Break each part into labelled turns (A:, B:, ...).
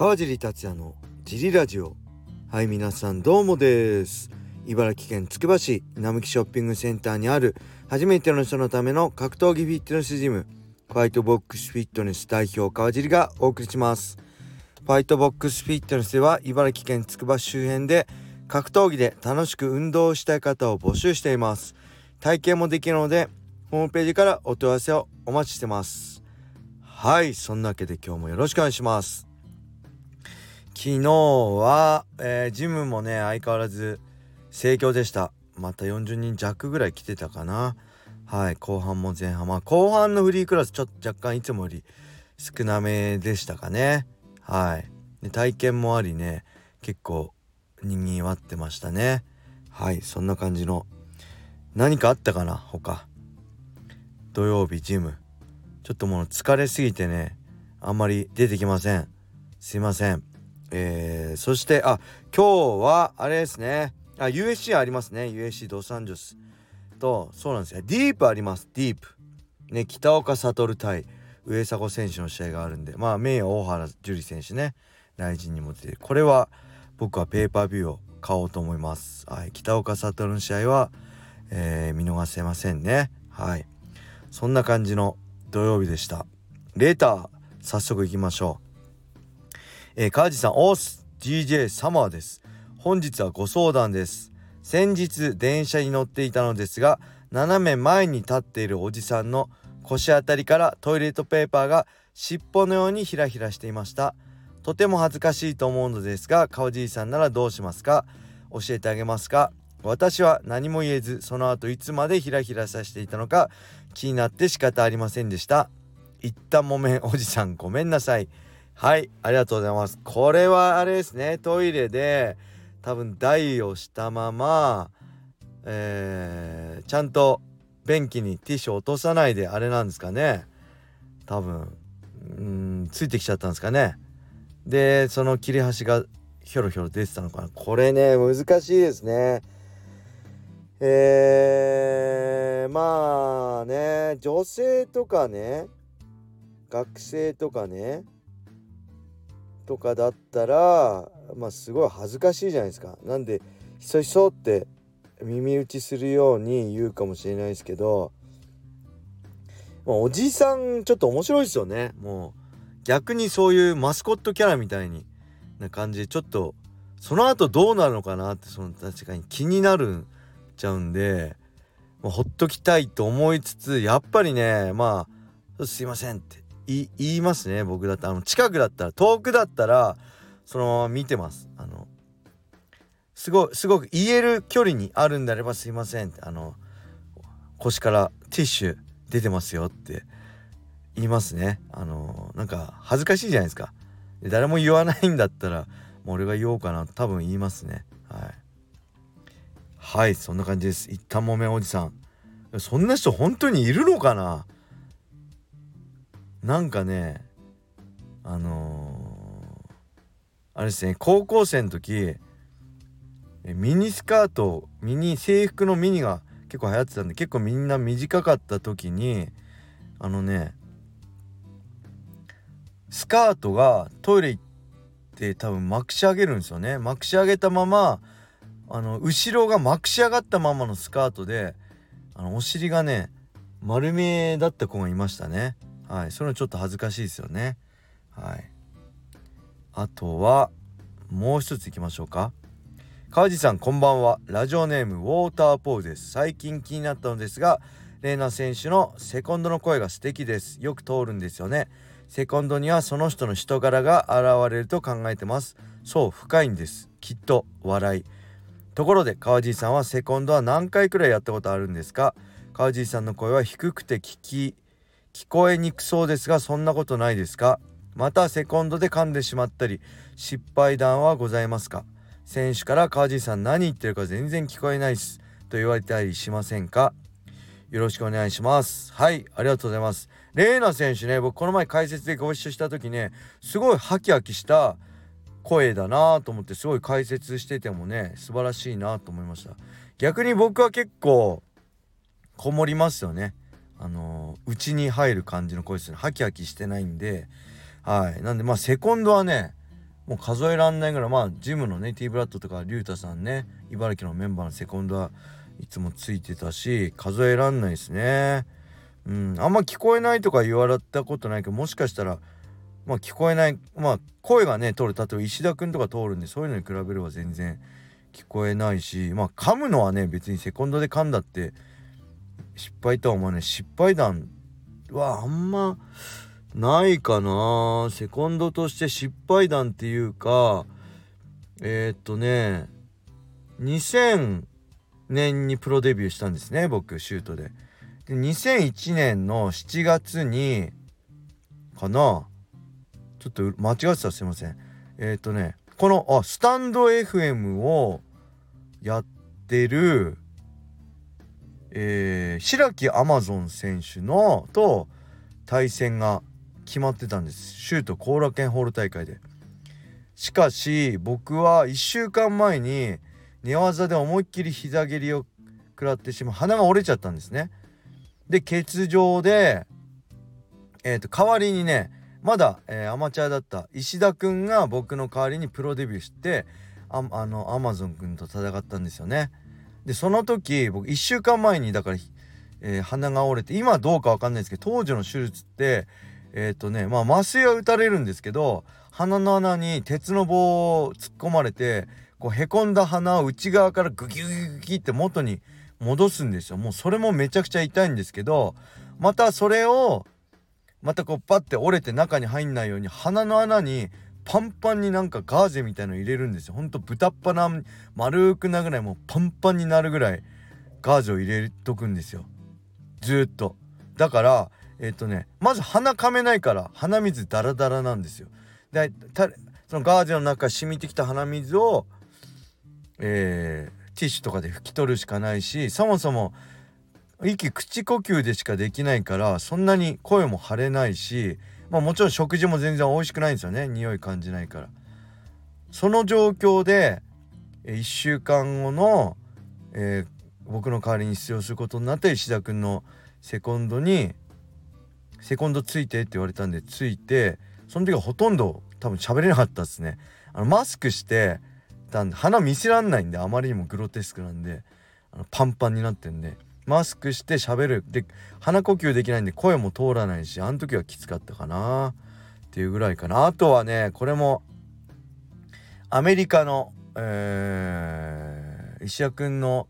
A: 川尻達也のジリラジオ。はい皆さんどうもです。茨城県つくば市並木ショッピングセンターにある初めての人のための格闘技フィットネスジムファイトボックスフィットネス代表川尻がお送りします。ファイトボックスフィットネスでは茨城県つくば市周辺で格闘技で楽しく運動したい方を募集しています。体験もできるのでホームページからお問い合わせをお待ちしてます。はいそんなわけで今日もよろしくお願いします。昨日は、えー、ジムもね相変わらず盛況でした。また40人弱ぐらい来てたかな。はい後半も前半。まあ後半のフリークラスちょっと若干いつもより少なめでしたかね。はい。で体験もありね結構にぎわってましたね。はいそんな感じの何かあったかな他？土曜日ジム。ちょっともう疲れすぎてねあんまり出てきません。すいません。えー、そしてあ今日はあれですね。あ USC ありますね。USC ドサンジョスとそうなんです。よディープあります。ディープ。ね北岡悟対上迫選手の試合があるんで。まあメインは大原樹里選手ね。大臣にも出てこれは僕はペーパービューを買おうと思います。はい。北岡悟の試合は、えー、見逃せませんね。はい。そんな感じの土曜日でした。レーター早速いきましょう。えー、川地さんオース DJ サマーです。本日はご相談です。先日電車に乗っていたのですが斜め前に立っているおじさんの腰あたりからトイレットペーパーが尻尾のようにひらひらしていました。とても恥ずかしいと思うのですが川じいさんならどうしますか？教えてあげますか？私は何も言えずその後いつまでひらひらさせていたのか気になって仕方ありませんでした。一旦もめんおじさんごめんなさい。はいありがとうございます。これはあれですねトイレで多分台をしたままえー、ちゃんと便器にティッシュ落とさないであれなんですかね。多分うんついてきちゃったんですかね。でその切れ端がひょろひょろ出てたのかな。これね難しいですね。えー、まあね女性とかね学生とかねとかだったらまあすごい恥ずかしいじゃないですか。なんでひそひそって耳打ちするように言うかもしれないですけど、まあ、おじさんちょっと面白いですよね。もう逆にそういうマスコットキャラみたいにな感じでちょっとその後どうなるのかなってその確かに気になるんちゃうんで、まあ、ほっときたいと思いつつやっぱりねまあすいませんって言いますね僕だったあの近くだったら遠くだったらそのまま見てます。あのすごすごく言える距離にあるんであればすいませんあの腰からティッシュ出てますよって言いますね。あのなんか恥ずかしいじゃないですか。誰も言わないんだったらもう俺が言おうかな多分言いますね。はい。はいそんな感じです。一旦もめおじさん。そんな人本当にいるのかな？なんかねあのー、あれですね高校生の時ミニスカートミニ制服のミニが結構流行ってたんで結構みんな短かった時にあのねスカートがトイレ行って多分まくし上げるんですよね。まくし上げたままあの後ろがまくし上がったままのスカートであのお尻がね丸見えだった子がいましたね。はい。それはちょっと恥ずかしいですよね。はい。あとはもう一ついきましょうか。川地さんこんばんは。ラジオネームウォーターポーです。最近気になったのですがレイナ選手のセコンドの声が素敵です。よく通るんですよね。セコンドにはその人の人柄が現れると考えてます。そう深いんです。きっと笑い。ところで川地さんはセコンドは何回くらいやったことあるんですか？川地さんの声は低くて聞き聞こえにくそうですがそんなことないですか？またセコンドで噛んでしまったり失敗談はございますか？選手から川地さん何言ってるか全然聞こえないっす。と言われたりしませんか？よろしくお願いします。はいありがとうございます。レーナ選手ね僕この前解説でご一緒した時ねすごいハキハキした声だなと思ってすごい解説しててもね素晴らしいなと思いました。逆に僕は結構こもりますよね。あの内に入る感じの声ですね。ハキハキしてないんで。はい。なんでまあセコンドはねもう数えらんないぐらいまあジムのねティーブラッドとか竜太さんね茨城のメンバーのセコンドはいつもついてたし数えらんないですね。うん。あんま聞こえないとか言われたことないけどもしかしたらまあ聞こえないまあ声がね通る。例えば石田君とか通るんでそういうのに比べれば全然聞こえないしまあ噛むのはね別にセコンドで噛んだって失敗とは思わない。失敗談はあんまないかな。セコンドとして失敗談っていうかえー、っとね2000年にプロデビューしたんですね僕シュートで。で2001年の7月にかなちょっと間違ってたすいません。えっ、とねこのあスタンド FM をやってるえー、白木アマゾン選手のと対戦が決まってたんです。シュート後楽園ホール大会で。しかし僕は1週間前に寝技で思いっきり膝蹴りを食らってしまう鼻が折れちゃったんですね。で欠場でえっ、ー、と代わりにねまだ、えー、アマチュアだった石田くんが僕の代わりにプロデビューしてああのアマゾンくんと戦ったんですよね。でその時僕1週間前にだから、えー、鼻が折れて今どうか分かんないですけど当時の手術ってえっ、ー、とねまあ麻酔は打たれるんですけど鼻の穴に鉄の棒を突っ込まれてこうへこんだ鼻を内側からグキグキグキって元に戻すんですよ。もうそれもめちゃくちゃ痛いんですけどまたそれをまたこうパッて折れて中に入んないように鼻の穴にパンパンになんかガーゼみたいの入れるんですよ。ほんと豚っ鼻丸くなぐらいもうパンパンになるぐらいガーゼを入れとくんですよ。ずっと。だからえっ、とねまず鼻かめないから鼻水ダラダラなんですよ。でそのガーゼの中染みてきた鼻水をえー、ティッシュとかで拭き取るしかないしそもそも息口呼吸でしかできないからそんなに声も張れないしまあもちろん食事も全然美味しくないんですよね。匂い感じないから。その状況で1週間後の、えー、僕の代わりに出場することになって石田君のセコンドに「セコンドついて」って言われたんでついてその時はほとんど多分喋れなかったですね。あのマスクしてたんで鼻見せらんないんであまりにもグロテスクなんであのパンパンになってんで。マスクして喋る。で鼻呼吸できないんで声も通らないしあの時はきつかったかなっていうぐらいかな。あとはねこれもアメリカの、えー、石谷君の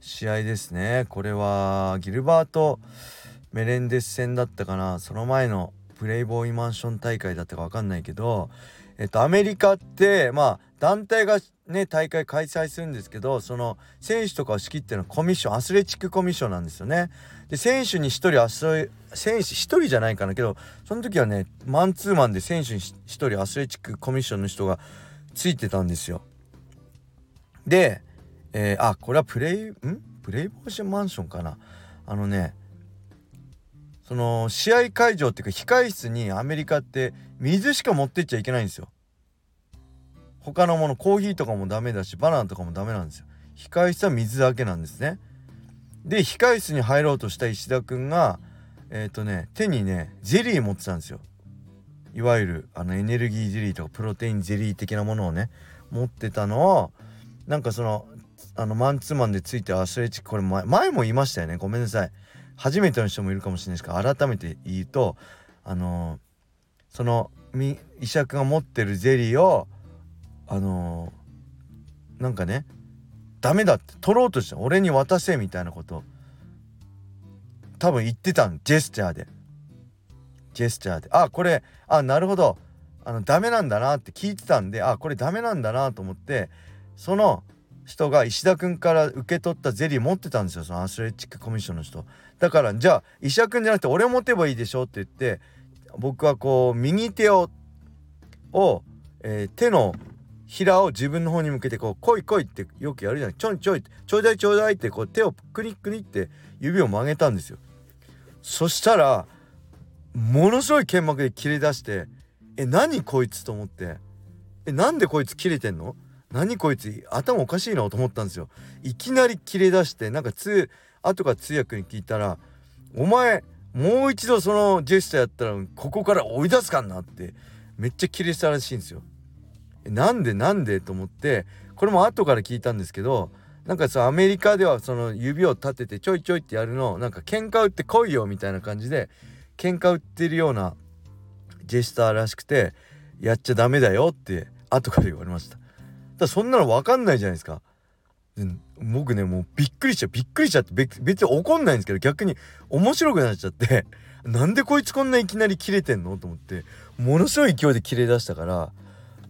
A: 試合ですね。これはギルバート・メレンデス戦だったかな。その前のプレイボーイマンション大会だったか分かんないけどえっとアメリカってまあ団体がね大会開催するんですけどその選手とかを仕切ってるのはコミッションアスレチックコミッションなんですよね。で選手に1人アスレ選手1人じゃないかなけどその時はねマンツーマンで選手に1人アスレチックコミッションの人がついてたんですよ。で、えー、あこれはプレイん？プレイボーションマンションかな？あのねその試合会場っていうか控え室にアメリカって水しか持ってっちゃいけないんですよ。他のものコーヒーとかもダメだしバナナとかもダメなんですよ。控室は水だけなんですね。で控室に入ろうとした石田くんがえっ、ー、とね手にねゼリー持ってたんですよ。いわゆるあのエネルギーゼリーとかプロテインゼリー的なものをね持ってたのをなんかそのあのマンツーマンでついてアスレチックこれ前も言いましたよね。ごめんなさい。初めての人もいるかもしれないですけど改めて言うとあのー、その医者が持ってるゼリーをあのー、なんかねダメだって取ろうとした俺に渡せみたいなこと多分言ってたんジェスチャーで。ジェスチャーで。あこれあなるほど。あのダメなんだなって聞いてたんであこれダメなんだなと思ってその人が石田君から受け取ったゼリー持ってたんですよ。そのアスレチックコミッションの人。だからじゃあ石田君じゃなくて俺持てばいいでしょって言って僕はこう右手をを、えー、手のひらを自分の方に向けてこう「来い来い」ってよくやるじゃない。ちょんちょいちょいだいちょいだいってこう手をクニックニって指を曲げたんですよ。そしたらものすごい剣幕で切れ出して「え何こいつ?」と思って「えなんでこいつ切れてんの？何こいつ頭おかしいなと思ったんですよ。いきなり切れ出してなんか通後から通訳に聞いたら「お前もう一度そのジェスチャーやったらここから追い出すかんな」ってめっちゃ切れてたらしいんですよ。なんでなんで？と思ってこれも後から聞いたんですけどなんかさアメリカではその指を立ててちょいちょいってやるのなんか喧嘩売ってこいよみたいな感じで喧嘩売ってるようなジェスターらしくてやっちゃダメだよって後から言われました。だそんなの分かんないじゃないですか。僕ねもうびっくりしちゃうびっくりしちゃって別に怒んないんですけど逆に面白くなっちゃってなんでこいつこんないきなり切れてんの？と思ってものすごい勢いで切れ出したから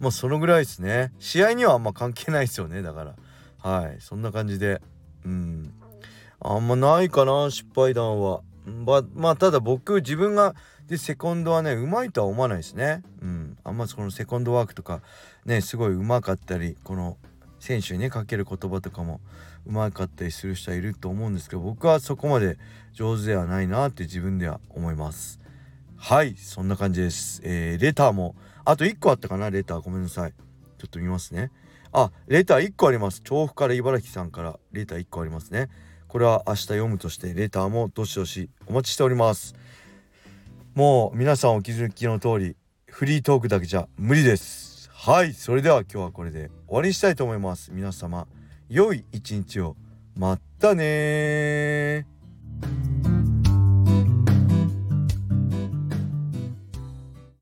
A: まあそのぐらいですね。試合にはあんま関係ないですよね。だから。はい。そんな感じで。うん。あんまないかな失敗談は。ままあただ僕自分がでセコンドはねうまいとは思わないですね。うん。あんまそのセコンドワークとかねすごいうまかったりこの選手にねかける言葉とかもうまかったりする人はいると思うんですけど僕はそこまで上手ではないなって自分では思います。はい。そんな感じです。えー、レターもあと1個あったかな？レター。ごめんなさい。ちょっと見ますね。あレター1個あります。調布から茨城さんから。レター1個ありますね。これは明日読むとしてレターもどしどしお待ちしております。もう皆さんお気づきの通りフリートークだけじゃ無理です。はい。それでは今日はこれで終わりにしたいと思います。皆様良い一日を。またね